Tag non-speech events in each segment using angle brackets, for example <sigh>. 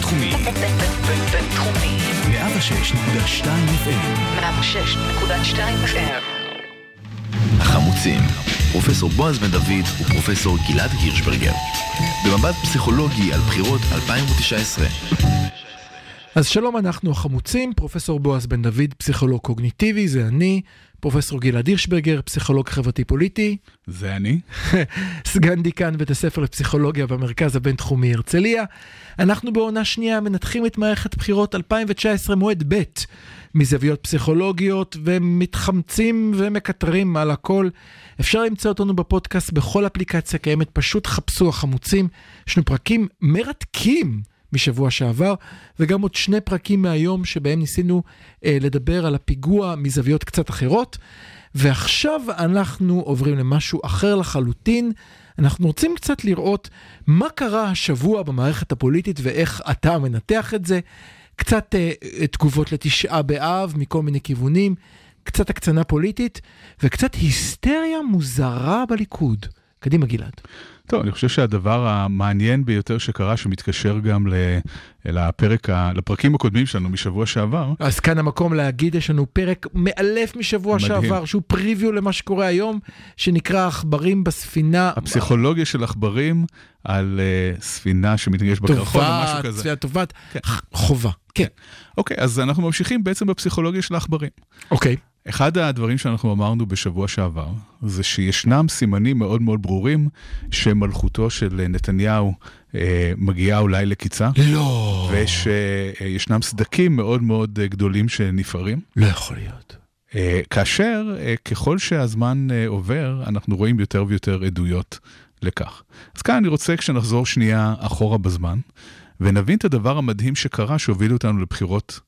בינתחומי. בינתחומי. 106.2 FM. 106.2 FM. החמוצים, פרופסור בועז בן דוד ופרופסור גלעד הירשברגר. במבט פסיכולוגי על בחירות 2019. אז שלום, אנחנו החמוצים, פרופסור בועז בן דוד, פסיכולוג קוגניטיבי, זה אני, פרופסור גלעד הירשברגר, פסיכולוג חברתי פוליטי, זה אני. <laughs> סגן דיקן בית הספר לפסיכולוגיה במרכז הבינתחומי הרצליה. אנחנו בעונה שנייה מנתחים את מערכת בחירות 2019 מועד ב' מזוויות פסיכולוגיות ומתחמצים ומקטרים על הכל. אפשר למצוא אותנו בפודקאסט בכל אפליקציה קיימת, פשוט חפשו החמוצים. יש לנו פרקים מרתקים משבוע שעבר, וגם עוד שני פרקים מהיום שבהם ניסינו אה, לדבר על הפיגוע מזוויות קצת אחרות. ועכשיו אנחנו עוברים למשהו אחר לחלוטין. אנחנו רוצים קצת לראות מה קרה השבוע במערכת הפוליטית ואיך אתה מנתח את זה. קצת אה, תגובות לתשעה באב מכל מיני כיוונים, קצת הקצנה פוליטית וקצת היסטריה מוזרה בליכוד. קדימה גלעד. טוב, אני חושב שהדבר המעניין ביותר שקרה, שמתקשר גם לפרק, לפרקים הקודמים שלנו משבוע שעבר. אז כאן המקום להגיד, יש לנו פרק מאלף משבוע מדהים. שעבר, שהוא פריוויו למה שקורה היום, שנקרא עכברים בספינה. הפסיכולוגיה של עכברים על uh, ספינה שמתנגש בקרחון או משהו כזה. ספינה טובת, כן. חובה. כן, אוקיי, אז אנחנו ממשיכים בעצם בפסיכולוגיה של העכברים. אוקיי. אחד הדברים שאנחנו אמרנו בשבוע שעבר, זה שישנם סימנים מאוד מאוד ברורים שמלכותו של נתניהו אה, מגיעה אולי לקיצה, לא. ושישנם סדקים מאוד מאוד אה, גדולים שנפערים. לא יכול להיות. אה, כאשר אה, ככל שהזמן אה, עובר, אנחנו רואים יותר ויותר עדויות לכך. אז כאן אני רוצה כשנחזור שנייה אחורה בזמן, ונבין את הדבר המדהים שקרה שהוביל אותנו לבחירות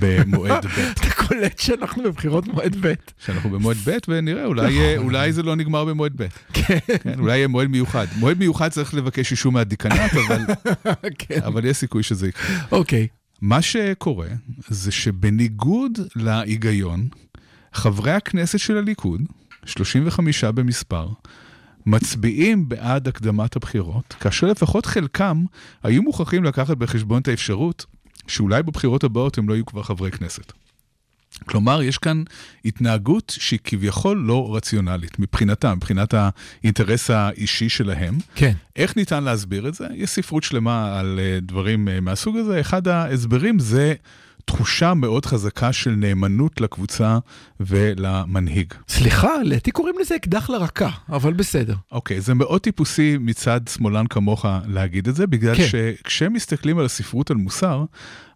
במועד ב'. <laughs> אתה קולט שאנחנו בבחירות מועד ב'. שאנחנו במועד ב' ונראה, אולי, אה, אולי זה לא נגמר במועד ב'. כן, כן, אולי יהיה מועד מיוחד. מועד מיוחד צריך לבקש אישור מהדיקנט, אבל, <laughs> כן. אבל יש סיכוי שזה יקרה. אוקיי. מה שקורה זה שבניגוד להיגיון, חברי הכנסת של הליכוד, 35 במספר, מצביעים בעד הקדמת הבחירות, כאשר לפחות חלקם היו מוכרחים לקחת בחשבון את האפשרות שאולי בבחירות הבאות הם לא יהיו כבר חברי כנסת. כלומר, יש כאן התנהגות שהיא כביכול לא רציונלית, מבחינתם, מבחינת האינטרס האישי שלהם. כן. איך ניתן להסביר את זה? יש ספרות שלמה על אה, דברים אה, מהסוג הזה. אחד ההסברים זה תחושה מאוד חזקה של נאמנות לקבוצה ולמנהיג. סליחה, לעתי קוראים לזה אקדח לרקה, אבל בסדר. אוקיי, זה מאוד טיפוסי מצד שמאלן כמוך להגיד את זה, בגלל כן. שכשמסתכלים על הספרות על מוסר,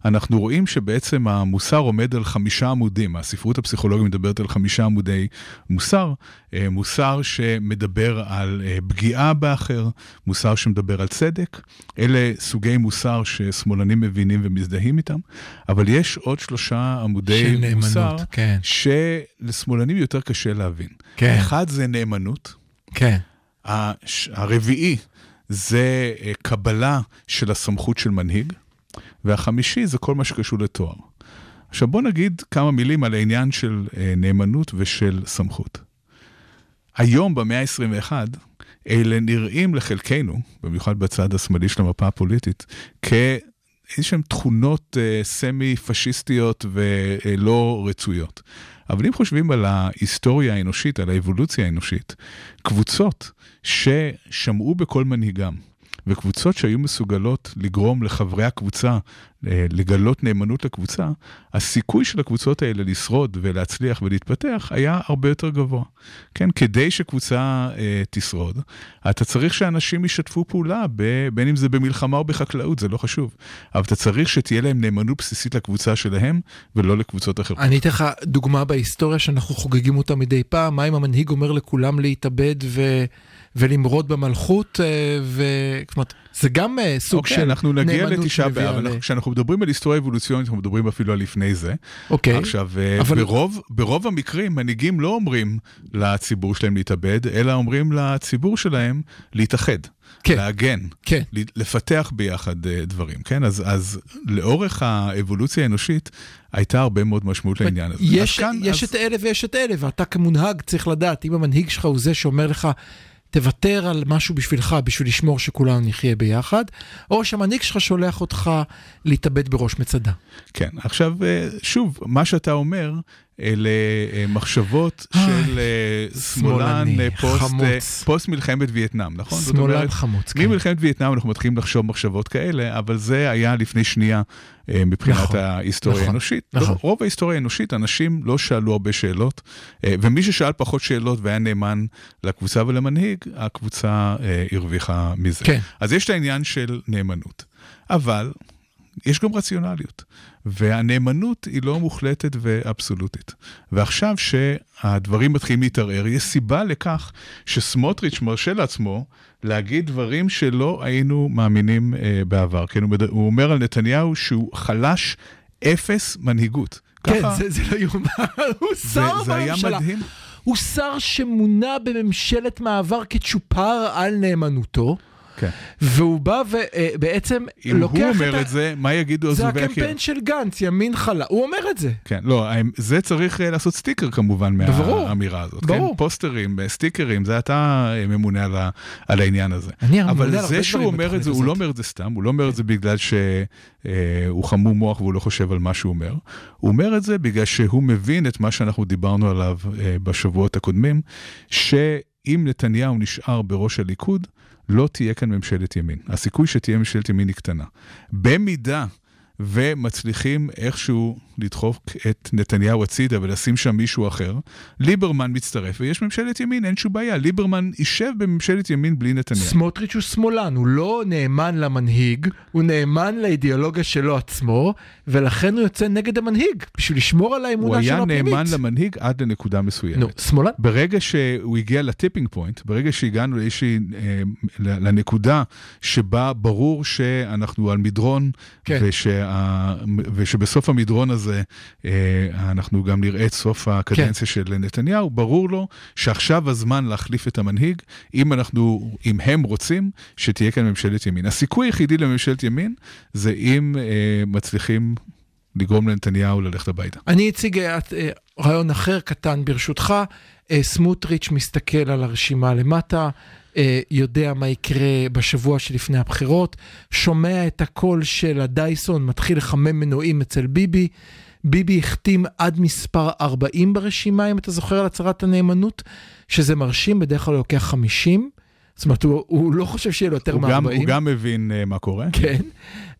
אנחנו רואים שבעצם המוסר עומד על חמישה עמודים. הספרות הפסיכולוגית מדברת על חמישה עמודי מוסר. אה, מוסר שמדבר על אה, פגיעה באחר, מוסר שמדבר על צדק. אלה סוגי מוסר ששמאלנים מבינים ומזדהים איתם, אבל יש עוד שלושה עמודי של נאמנות, מוסר כן. שלשמאלנים יותר קשה להבין. כן. אחד זה נאמנות. כן. הרביעי זה אה, קבלה של הסמכות של מנהיג, והחמישי זה כל מה שקשור לתואר. עכשיו בוא נגיד כמה מילים על העניין של אה, נאמנות ושל סמכות. היום במאה ה-21, אלה נראים לחלקנו, במיוחד בצד השמאלי של המפה הפוליטית, כאיזשהן תכונות אה, סמי-פשיסטיות ולא רצויות. אבל אם חושבים על ההיסטוריה האנושית, על האבולוציה האנושית, קבוצות ששמעו בכל מנהיגם, וקבוצות שהיו מסוגלות לגרום לחברי הקבוצה לגלות נאמנות לקבוצה, הסיכוי של הקבוצות האלה לשרוד ולהצליח ולהתפתח היה הרבה יותר גבוה. כן, כדי שקבוצה אה, תשרוד, אתה צריך שאנשים ישתפו פעולה, ב, בין אם זה במלחמה או בחקלאות, זה לא חשוב. אבל אתה צריך שתהיה להם נאמנות בסיסית לקבוצה שלהם, ולא לקבוצות אחרות. אני אתן לך דוגמה בהיסטוריה שאנחנו חוגגים אותה מדי פעם, מה אם המנהיג אומר לכולם להתאבד ו... ולמרוד במלכות, אה, ו... זאת אומרת, זה גם אה, סוג אוקיי, של אנחנו נגיע נאמנות לתשעה שמביאה באב, כשאנחנו מדברים על היסטוריה אבולוציונית, אנחנו מדברים אפילו על לפני זה. אוקיי, עכשיו, אה, אבל- ברוב, ברוב המקרים מנהיגים לא אומרים לציבור שלהם להתאבד, אלא אומרים לציבור שלהם להתאחד, כן. להגן, כן. לפתח ביחד אה, דברים, כן? אז, אז לאורך האבולוציה האנושית הייתה הרבה מאוד משמעות לעניין הזה. יש, אז כאן, יש אז, את אלה ויש את אלה, ואתה כמונהג צריך לדעת, אם המנהיג שלך הוא זה שאומר לך, תוותר על משהו בשבילך, בשביל לשמור שכולנו נחיה ביחד, או שהמנהיג שלך שולח אותך להתאבד בראש מצדה. כן, עכשיו, אה, שוב, מה שאתה אומר, אלה אה, מחשבות איי, של אה, שמאלן אה, פוסט. אה, מלחמת וייטנאם, נכון? שמאלן חמוץ, כן. ממלחמת וייטנאם אנחנו מתחילים לחשוב מחשבות כאלה, אבל זה היה לפני שנייה אה, מבחינת נכון, ההיסטוריה נכון, האנושית. נכון. רוב ההיסטוריה האנושית, אנשים לא שאלו הרבה שאלות, אה, ומי ששאל פחות שאלות והיה נאמן לקבוצה ולמנהיג, הקבוצה אה, הרוויחה מזה. כן. אז יש את העניין של נאמנות, אבל יש גם רציונליות, והנאמנות היא לא מוחלטת ואבסולוטית. ועכשיו שהדברים מתחילים להתערער, יש סיבה לכך שסמוטריץ' מרשה לעצמו להגיד דברים שלא היינו מאמינים אה, בעבר. כן, הוא, מד... הוא אומר על נתניהו שהוא חלש אפס מנהיגות. כן, ככה- זה, זה לא יאומן, הוא שר זה היה בממשלה. מדהים. הוא שר שמונה בממשלת מעבר כצ'ופר על נאמנותו, כן. והוא בא ובעצם אם לוקח הוא את אומר ה... את זה, מה יגידו זה עזובי הקיר? הקמפיין של גנץ, ימין חלה, הוא אומר את זה. כן, לא, זה צריך אה, לעשות סטיקר כמובן מהאמירה הזאת. ברור. כן, פוסטרים, אה, סטיקרים, זה אתה אה, ממונה על, ה, על העניין הזה. אני הממונה על אבל הרבה זה שהוא דברים אומר את זה, הוא. לא אומר את זה סתם, הוא לא אומר את זה בגלל שהוא חמום מוח והוא לא חושב על מה שהוא אומר. הוא אומר את זה בגלל שהוא מבין את מה שאנחנו דיברנו עליו אה, בשבועות הקודמים, שאם נתניהו נשאר בראש הליכוד, לא תהיה כאן ממשלת ימין. הסיכוי שתהיה ממשלת ימין היא קטנה. במידה ומצליחים איכשהו לדחוק את נתניהו הצידה ולשים שם מישהו אחר, ליברמן מצטרף ויש ממשלת ימין, אין שום בעיה. ליברמן יישב בממשלת ימין בלי נתניהו. סמוטריץ' הוא שמאלן, הוא לא נאמן למנהיג, הוא נאמן לאידיאולוגיה שלו עצמו, ולכן הוא יוצא נגד המנהיג, בשביל לשמור על הוא האמונה היה שלו הפנימית. נאמן למנהיג עד לנקודה מסוימת. נו, שמאלן? ברגע שהוא הגיע לטיפינג פוינט, ברגע שהגענו לאיזושהי, אה, לנקודה שבה ברור שאנחנו על מדרון, כן. ושה, ושבסוף המדרון הזה אה, אנחנו גם נראה את סוף הקדנציה כן. של נתניהו, ברור לו שעכשיו הזמן להחליף את המנהיג, אם אנחנו, אם הם רוצים שתהיה כאן ממשלת ימין. הסיכוי היחידי לממשלת ימין זה אם אה, מצליחים לגרום לנתניהו ללכת הביתה. אני אציג אה, רעיון אחר קטן ברשותך. סמוטריץ' מסתכל על הרשימה למטה, יודע מה יקרה בשבוע שלפני הבחירות, שומע את הקול של הדייסון מתחיל לחמם מנועים אצל ביבי. ביבי החתים עד מספר 40 ברשימה, אם אתה זוכר על הצהרת הנאמנות, שזה מרשים, בדרך כלל לוקח 50. זאת אומרת, הוא, הוא לא חושב שיהיה לו יותר הוא מ-40. גם, הוא גם מבין uh, מה קורה. כן,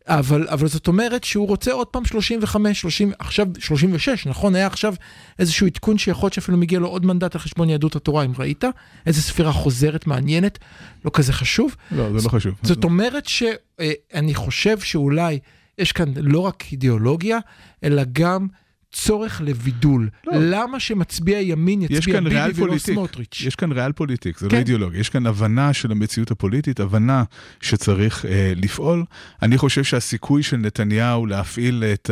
אבל, אבל זאת אומרת שהוא רוצה עוד פעם 35, 30, עכשיו 36, נכון? היה עכשיו איזשהו עדכון שיכול להיות שאפילו מגיע לו עוד מנדט על חשבון יהדות התורה, אם ראית? איזו ספירה חוזרת מעניינת, לא כזה חשוב. לא, זה לא חשוב. זאת אומרת שאני חושב שאולי יש כאן לא רק אידיאולוגיה, אלא גם צורך לבידול. לא. למה שמצביע ימין יצביע ביבי ולא פוליטיק, סמוטריץ'? יש כאן ריאל פוליטיק, זה כן. לא אידיאולוגיה, יש כאן הבנה של המציאות הפוליטית, הבנה שצריך אה, לפעול. אני חושב שהסיכוי של נתניהו להפעיל את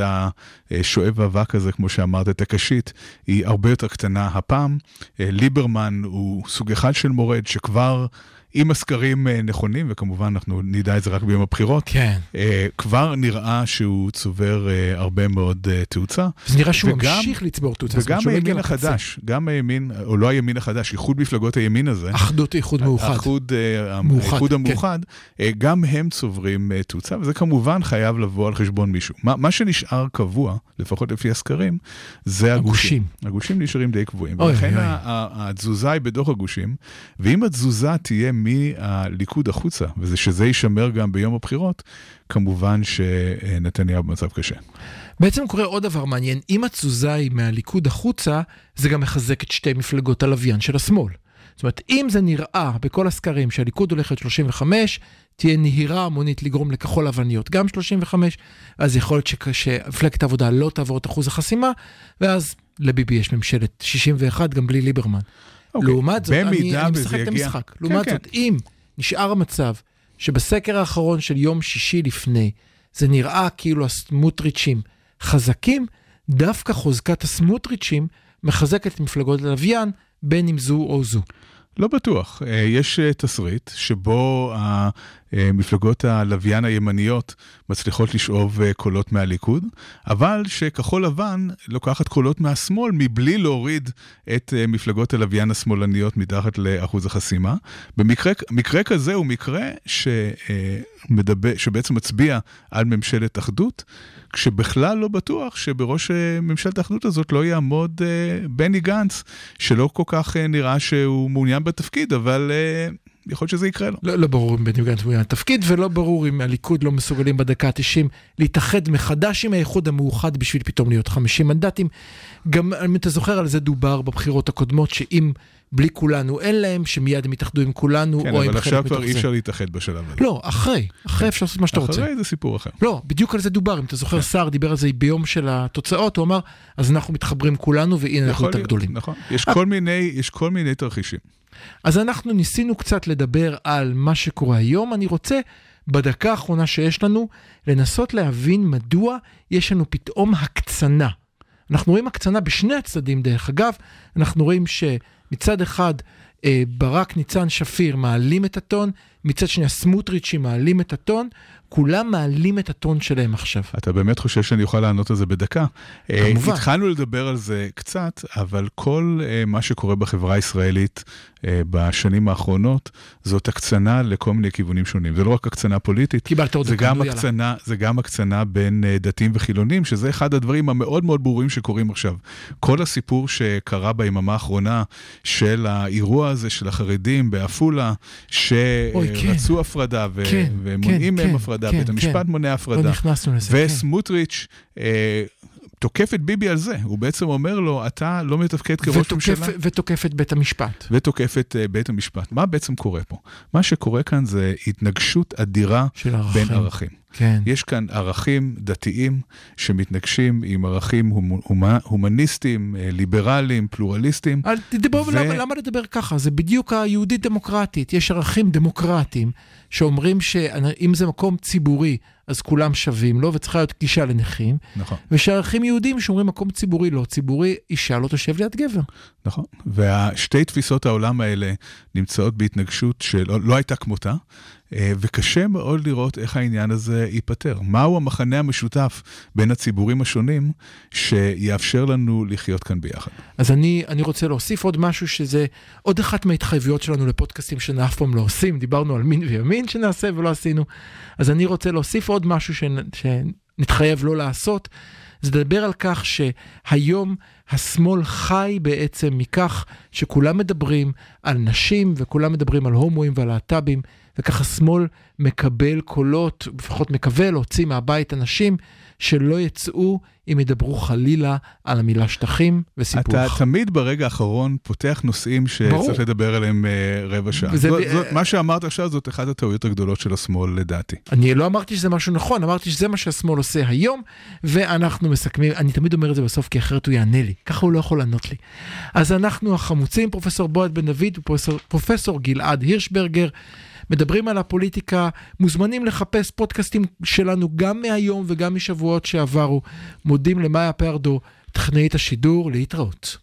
השואב אבק הזה, כמו שאמרת, את הקשית, היא הרבה יותר קטנה הפעם. אה, ליברמן הוא סוג אחד של מורד שכבר... אם הסקרים אה, נכונים, וכמובן אנחנו נדע את זה רק ביום הבחירות, כן. אה, כבר נראה שהוא צובר אה, הרבה מאוד תאוצה. זה נראה שהוא וגם- ממשיך לצבור תאוצה. וגם הימין. החדש, גם הימין, או לא הימין החדש, איחוד מפלגות הימין הזה, אחדות איחוד מאוחד. האיחוד, אה, מאוחד, האיחוד כן. המאוחד, אה, גם הם צוברים תאוצה, וזה כמובן חייב לבוא על חשבון מישהו. מה, מה שנשאר קבוע, לפחות לפי הסקרים, זה הגושים. הגושים. הגושים נשארים די קבועים. אוי, ולכן התזוזה היא בתוך הגושים, ואם התזוזה תהיה מהליכוד החוצה, וזה שזה יישמר גם ביום הבחירות, כמובן שנתניהו במצב קשה. בעצם קורה עוד דבר מעניין, אם התזוזה היא מהליכוד החוצה, זה גם מחזק את שתי מפלגות הלוויין של השמאל. זאת אומרת, אם זה נראה בכל הסקרים שהליכוד הולך להיות 35, תהיה נהירה המונית לגרום לכחול לבניות גם 35, אז יכול להיות שמפלגת העבודה לא תעבור את אחוז החסימה, ואז לביבי יש ממשלת 61 גם בלי ליברמן. אוקיי. לעומת זאת, אני, אני משחק את המשחק. כן, לעומת כן. זאת, אם נשאר המצב שבסקר האחרון של יום שישי לפני, זה נראה כאילו הסמוטריצ'ים חזקים, דווקא חוזקת הסמוטריצ'ים מחזקת את מפלגות הלוויין, בין אם זו או זו. לא בטוח. אה, יש אה, תסריט שבו המפלגות הלוויין הימניות מצליחות לשאוב אה, קולות מהליכוד, אבל שכחול לבן לוקחת קולות מהשמאל מבלי להוריד את מפלגות הלוויין השמאלניות מתחת לאחוז החסימה. במקרה כזה הוא מקרה שמדבר, שבעצם מצביע על ממשלת אחדות. כשבכלל לא בטוח שבראש ממשלת האחדות הזאת לא יעמוד uh, בני גנץ, שלא כל כך uh, נראה שהוא מעוניין בתפקיד, אבל יכול להיות שזה יקרה לו. לא, לא ברור אם בני גנץ מעוניין בתפקיד, ולא ברור אם הליכוד לא מסוגלים בדקה ה-90 להתאחד מחדש עם האיחוד המאוחד בשביל פתאום להיות 50 מנדטים. גם אם אתה זוכר על זה דובר בבחירות הקודמות, שאם... בלי כולנו אין להם, שמיד הם יתאחדו עם כולנו, כן, או עם חלק מתוך זה. כן, אבל עכשיו כבר אי אפשר להתאחד בשלב הזה. לא, אחרי, אחרי אפשר לעשות מה שאתה רוצה. אחרי זה סיפור אחר. לא, בדיוק על זה דובר, אם אתה זוכר, סער דיבר על זה ביום של התוצאות, הוא אמר, אז אנחנו מתחברים כולנו, והנה אנחנו יותר גדולים. נכון, יש כל יש כל מיני תרחישים. אז אנחנו ניסינו קצת לדבר על מה שקורה היום, אני רוצה בדקה האחרונה שיש לנו, לנסות להבין מדוע יש לנו פתאום הקצנה. אנחנו רואים הקצנה בשני הצדדים דרך אגב, אנחנו רואים שמצד אחד אה, ברק, ניצן, שפיר מעלים את הטון, מצד שני הסמוטריצ'ים מעלים את הטון, כולם מעלים את הטון שלהם עכשיו. אתה באמת חושב שאני אוכל לענות על זה בדקה? אה, כמובן. התחלנו לדבר על זה קצת, אבל כל uh, מה שקורה בחברה הישראלית uh, בשנים האחרונות, זאת הקצנה לכל מיני כיוונים שונים. זה לא רק הקצנה פוליטית, קיבלת עוד זה גם. הקצנה, זה גם הקצנה בין דתיים וחילונים, שזה אחד הדברים המאוד מאוד ברורים שקורים עכשיו. כל הסיפור שקרה ביממה האחרונה של האירוע הזה של החרדים בעפולה, כן. שרצו הפרדה ו- כן, ומונעים כן, מהם כן, הפרדה, כן, בית המשפט כן. מונע לא הפרדה. נכנסנו לזה. כן. וסמוטריץ' אה, תוקף את ביבי על זה, הוא בעצם אומר לו, אתה לא מתפקד כראש ותוקף, ממשלה. ותוקף את בית המשפט. ותוקף את uh, בית המשפט. מה בעצם קורה פה? מה שקורה כאן זה התנגשות אדירה ערכים. בין ערכים. כן. יש כאן ערכים דתיים שמתנגשים עם ערכים הומ- הומ- הומניסטיים, אה, ליברליים, פלורליסטיים. אל תדבר, ו- למה, למה לדבר ככה? זה בדיוק היהודית דמוקרטית. יש ערכים דמוקרטיים שאומרים שאם זה מקום ציבורי, אז כולם שווים לו וצריכה להיות גישה לנכים, נכון. ויש ערכים יהודים שאומרים מקום ציבורי לא ציבורי, אישה לא תושב ליד גבר. נכון. והשתי תפיסות העולם האלה נמצאות בהתנגשות שלא לא הייתה כמותה, וקשה מאוד לראות איך העניין הזה ייפתר. מהו המחנה המשותף בין הציבורים השונים שיאפשר לנו לחיות כאן ביחד? אז אני, אני רוצה להוסיף עוד משהו שזה עוד אחת מההתחייבויות שלנו לפודקאסטים שאף פעם לא עושים, דיברנו על מין וימין שנעשה ולא עשינו, אז אני רוצה להוסיף עוד משהו שנ, שנתחייב לא לעשות, זה לדבר על כך שהיום השמאל חי בעצם מכך שכולם מדברים על נשים וכולם מדברים על הומואים ועל להט"בים, וככה שמאל מקבל קולות, לפחות מקווה להוציא מהבית אנשים שלא יצאו אם ידברו חלילה על המילה שטחים וסיפוח. אתה תמיד ברגע האחרון פותח נושאים ברור. שצריך לדבר עליהם אה, רבע שעה. זאת, זאת, מה שאמרת עכשיו זאת אחת הטעויות הגדולות של השמאל לדעתי. אני לא אמרתי שזה משהו נכון, אמרתי שזה מה שהשמאל עושה היום, ואנחנו מסכמים, אני תמיד אומר את זה בסוף, כי אחרת הוא יענה לי, ככה הוא לא יכול לענות לי. אז אנחנו החמוצים, פרופסור בועז בן דוד ופרופסור פרופסור גלעד הירשברגר, מדברים על הפוליטיקה, מוזמנים לחפש פודקאסטים שלנו גם מהיום וגם משבועות שעברו. מודים למאיה פרדו, טכנאית השידור, להתראות.